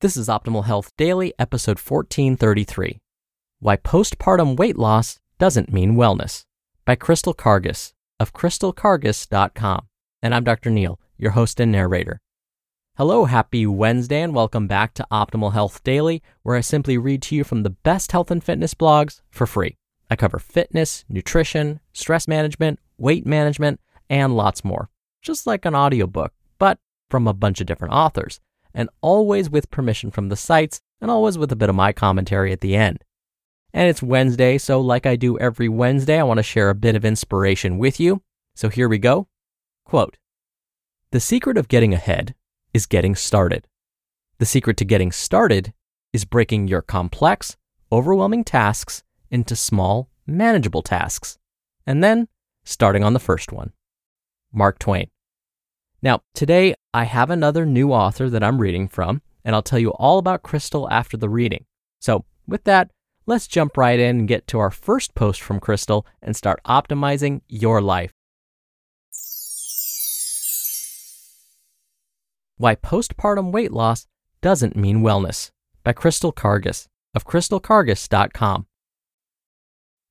This is Optimal Health Daily, episode 1433 Why Postpartum Weight Loss Doesn't Mean Wellness by Crystal Karges of crystalkarges.com. And I'm Dr. Neal, your host and narrator. Hello, happy Wednesday, and welcome back to Optimal Health Daily, where I simply read to you from the best health and fitness blogs for free. I cover fitness, nutrition, stress management, weight management, and lots more, just like an audiobook, but from a bunch of different authors and always with permission from the sites, and always with a bit of my commentary at the end. And it's Wednesday, so like I do every Wednesday, I want to share a bit of inspiration with you. So here we go. Quote The secret of getting ahead is getting started. The secret to getting started is breaking your complex, overwhelming tasks into small, manageable tasks, and then starting on the first one. Mark Twain. Now, today I have another new author that I'm reading from, and I'll tell you all about Crystal after the reading. So, with that, let's jump right in and get to our first post from Crystal and start optimizing your life. Why Postpartum Weight Loss Doesn't Mean Wellness by Crystal Karges of crystalkarges.com.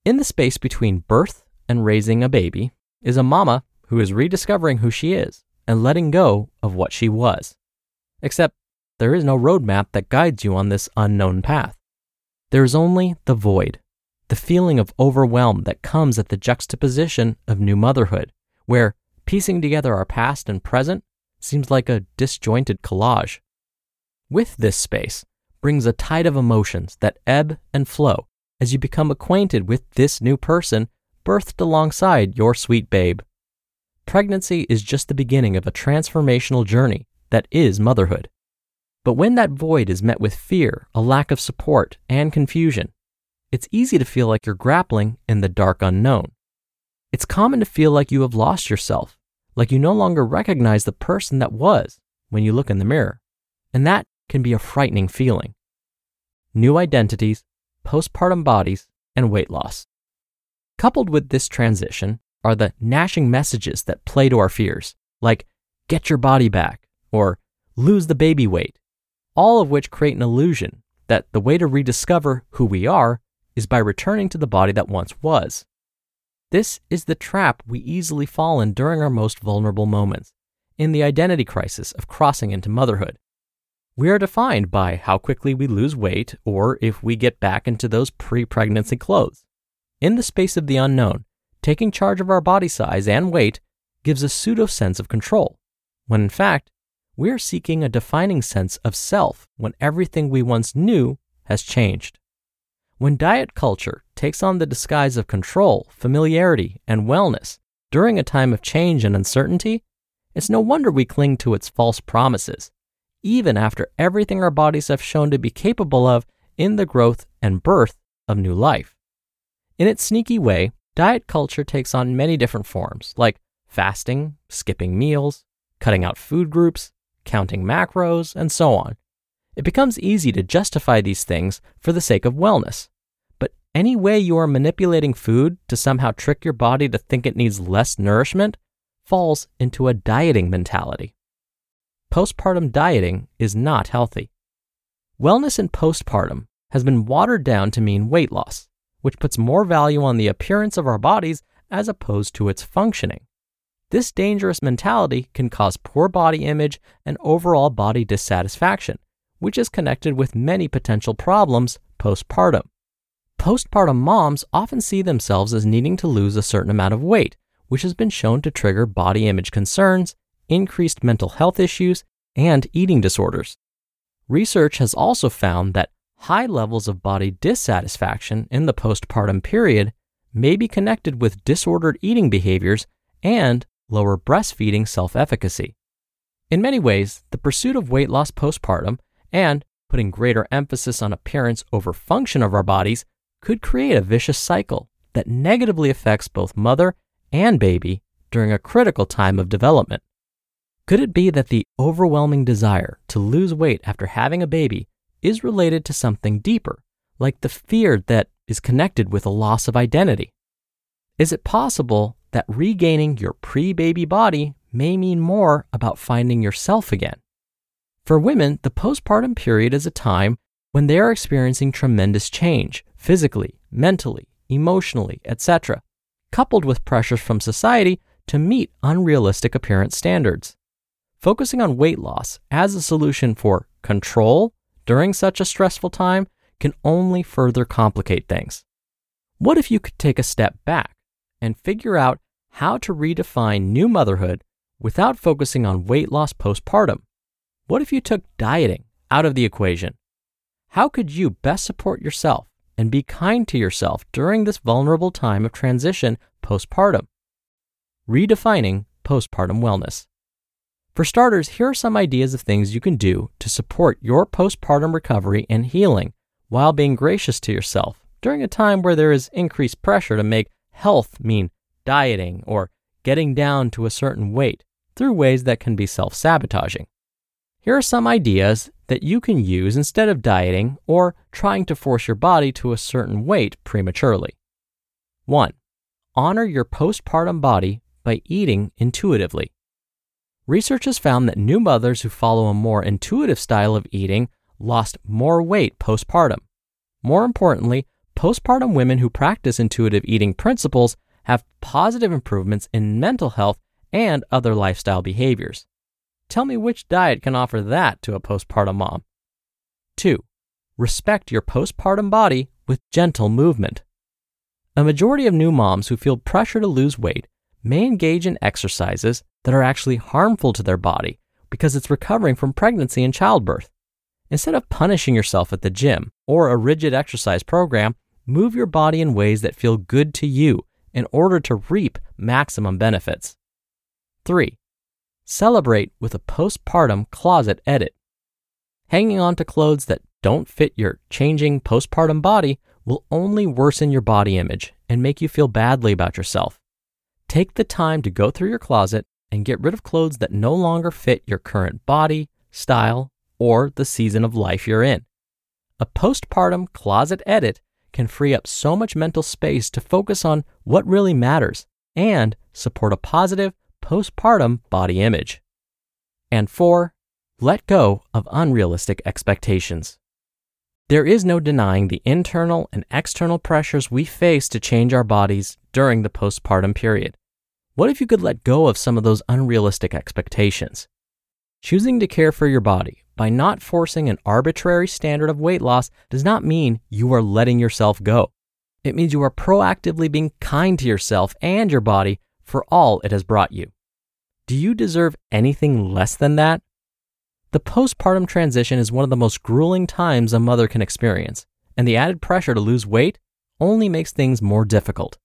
In the space between birth and raising a baby is a mama who is rediscovering who she is and letting go of what she was. Except there is no roadmap that guides you on this unknown path. There is only the void, the feeling of overwhelm that comes at the juxtaposition of new motherhood, where piecing together our past and present seems like a disjointed collage. With this space brings a tide of emotions that ebb and flow as you become acquainted with this new person birthed alongside your sweet babe pregnancy is just the beginning of a transformational journey that is motherhood. But when that void is met with fear, a lack of support, and confusion, it's easy to feel like you're grappling in the dark unknown. It's common to feel like you have lost yourself, like you no longer recognize the person that was when you look in the mirror. And that can be a frightening feeling. New identities, postpartum bodies, and weight loss. Coupled with this transition are the gnashing messages that play to our fears, like get your body back or lose the baby weight, all of which create an illusion that the way to rediscover who we are is by returning to the body that once was. This is the trap we easily fall in during our most vulnerable moments, in the identity crisis of crossing into motherhood. We are defined by how quickly we lose weight or if we get back into those pre pregnancy clothes. In the space of the unknown, taking charge of our body size and weight gives a pseudo sense of control, when in fact, we are seeking a defining sense of self when everything we once knew has changed. When diet culture takes on the disguise of control, familiarity, and wellness during a time of change and uncertainty, it's no wonder we cling to its false promises, even after everything our bodies have shown to be capable of in the growth and birth of new life. In its sneaky way, diet culture takes on many different forms, like fasting, skipping meals, cutting out food groups, counting macros, and so on. It becomes easy to justify these things for the sake of wellness. But any way you are manipulating food to somehow trick your body to think it needs less nourishment falls into a dieting mentality. Postpartum dieting is not healthy. Wellness in postpartum has been watered down to mean weight loss, which puts more value on the appearance of our bodies as opposed to its functioning. This dangerous mentality can cause poor body image and overall body dissatisfaction, which is connected with many potential problems postpartum. Postpartum moms often see themselves as needing to lose a certain amount of weight, which has been shown to trigger body image concerns, increased mental health issues, and eating disorders. Research has also found that high levels of body dissatisfaction in the postpartum period may be connected with disordered eating behaviors and lower breastfeeding self efficacy. In many ways, the pursuit of weight loss postpartum and putting greater emphasis on appearance over function of our bodies could create a vicious cycle that negatively affects both mother and baby during a critical time of development. Could it be that the overwhelming desire to lose weight after having a baby is related to something deeper, like the fear that is connected with a loss of identity? Is it possible that regaining your pre baby body may mean more about finding yourself again? For women, the postpartum period is a time when they are experiencing tremendous change physically, mentally, emotionally, etc., coupled with pressures from society to meet unrealistic appearance standards. Focusing on weight loss as a solution for control during such a stressful time can only further complicate things. What if you could take a step back and figure out how to redefine new motherhood without focusing on weight loss postpartum? What if you took dieting out of the equation? How could you best support yourself and be kind to yourself during this vulnerable time of transition postpartum? Redefining postpartum wellness. For starters, here are some ideas of things you can do to support your postpartum recovery and healing while being gracious to yourself during a time where there is increased pressure to make health mean dieting or getting down to a certain weight through ways that can be self sabotaging. Here are some ideas that you can use instead of dieting or trying to force your body to a certain weight prematurely. 1. Honor your postpartum body by eating intuitively. Research has found that new mothers who follow a more intuitive style of eating lost more weight postpartum. More importantly, postpartum women who practice intuitive eating principles have positive improvements in mental health and other lifestyle behaviors. Tell me which diet can offer that to a postpartum mom. 2. Respect your postpartum body with gentle movement. A majority of new moms who feel pressure to lose weight may engage in exercises that are actually harmful to their body because it's recovering from pregnancy and childbirth. Instead of punishing yourself at the gym or a rigid exercise program, move your body in ways that feel good to you in order to reap maximum benefits. 3. Celebrate with a postpartum closet edit. Hanging on to clothes that don't fit your changing postpartum body will only worsen your body image and make you feel badly about yourself. Take the time to go through your closet and get rid of clothes that no longer fit your current body, style, or the season of life you're in. A postpartum closet edit can free up so much mental space to focus on what really matters and support a positive postpartum body image. And four, let go of unrealistic expectations. There is no denying the internal and external pressures we face to change our bodies during the postpartum period. What if you could let go of some of those unrealistic expectations? Choosing to care for your body by not forcing an arbitrary standard of weight loss does not mean you are letting yourself go. It means you are proactively being kind to yourself and your body for all it has brought you. Do you deserve anything less than that? The postpartum transition is one of the most grueling times a mother can experience, and the added pressure to lose weight only makes things more difficult.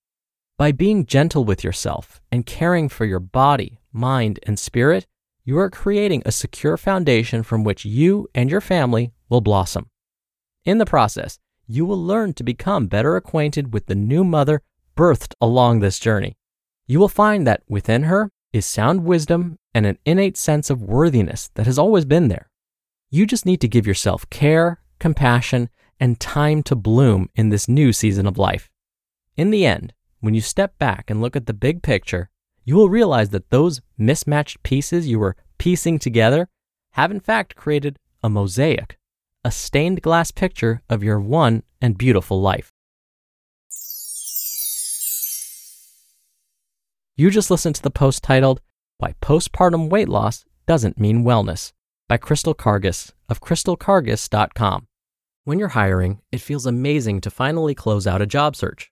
By being gentle with yourself and caring for your body, mind, and spirit, you are creating a secure foundation from which you and your family will blossom. In the process, you will learn to become better acquainted with the new mother birthed along this journey. You will find that within her is sound wisdom and an innate sense of worthiness that has always been there. You just need to give yourself care, compassion, and time to bloom in this new season of life. In the end, when you step back and look at the big picture, you will realize that those mismatched pieces you were piecing together have in fact created a mosaic, a stained glass picture of your one and beautiful life. You just listened to the post titled, Why Postpartum Weight Loss Doesn't Mean Wellness by Crystal Karges of crystalkarges.com. When you're hiring, it feels amazing to finally close out a job search.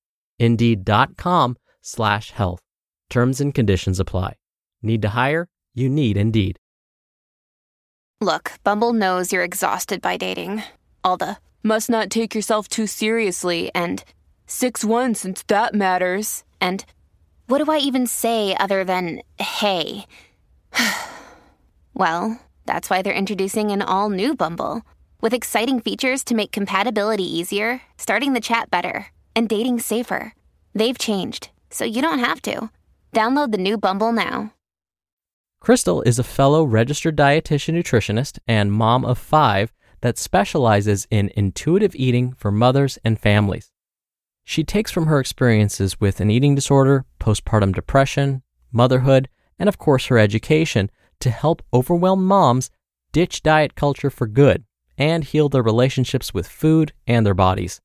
Indeed.com slash health. Terms and conditions apply. Need to hire? You need Indeed. Look, Bumble knows you're exhausted by dating. All the must not take yourself too seriously and 6 1 since that matters. And what do I even say other than hey? well, that's why they're introducing an all new Bumble with exciting features to make compatibility easier, starting the chat better, and dating safer. They've changed, so you don't have to. Download the new Bumble now. Crystal is a fellow registered dietitian nutritionist and mom of five that specializes in intuitive eating for mothers and families. She takes from her experiences with an eating disorder, postpartum depression, motherhood, and of course her education to help overwhelmed moms ditch diet culture for good and heal their relationships with food and their bodies.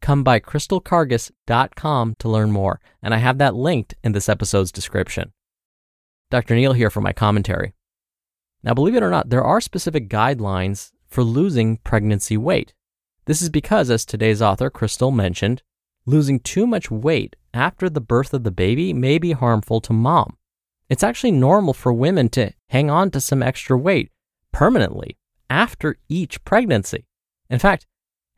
Come by crystalkarges.com to learn more, and I have that linked in this episode's description. Dr. Neal here for my commentary. Now, believe it or not, there are specific guidelines for losing pregnancy weight. This is because, as today's author, Crystal, mentioned, losing too much weight after the birth of the baby may be harmful to mom. It's actually normal for women to hang on to some extra weight permanently after each pregnancy. In fact,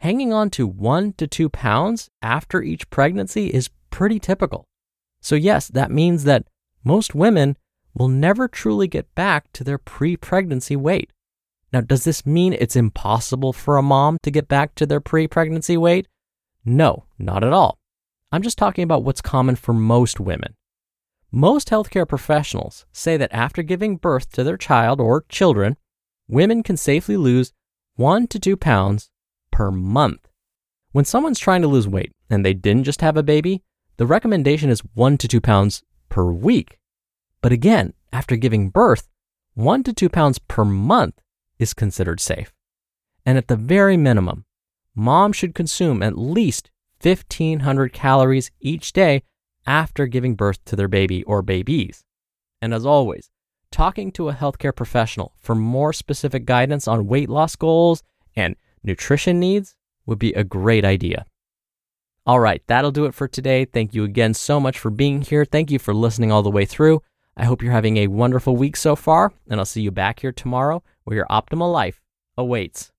hanging on to one to two pounds after each pregnancy is pretty typical. So, yes, that means that most women will never truly get back to their pre pregnancy weight. Now, does this mean it's impossible for a mom to get back to their pre pregnancy weight? No, not at all. I'm just talking about what's common for most women. Most healthcare professionals say that after giving birth to their child or children, women can safely lose one to two pounds per month. When someone's trying to lose weight and they didn't just have a baby, the recommendation is one to two pounds per week. But again, after giving birth, one to two pounds per month is considered safe. And at the very minimum, mom should consume at least 1,500 calories each day after giving birth to their baby or babies. And as always, talking to a healthcare professional for more specific guidance on weight loss goals and nutrition needs would be a great idea. All right, that'll do it for today. Thank you again so much for being here. Thank you for listening all the way through. I hope you're having a wonderful week so far, and I'll see you back here tomorrow where your optimal life awaits.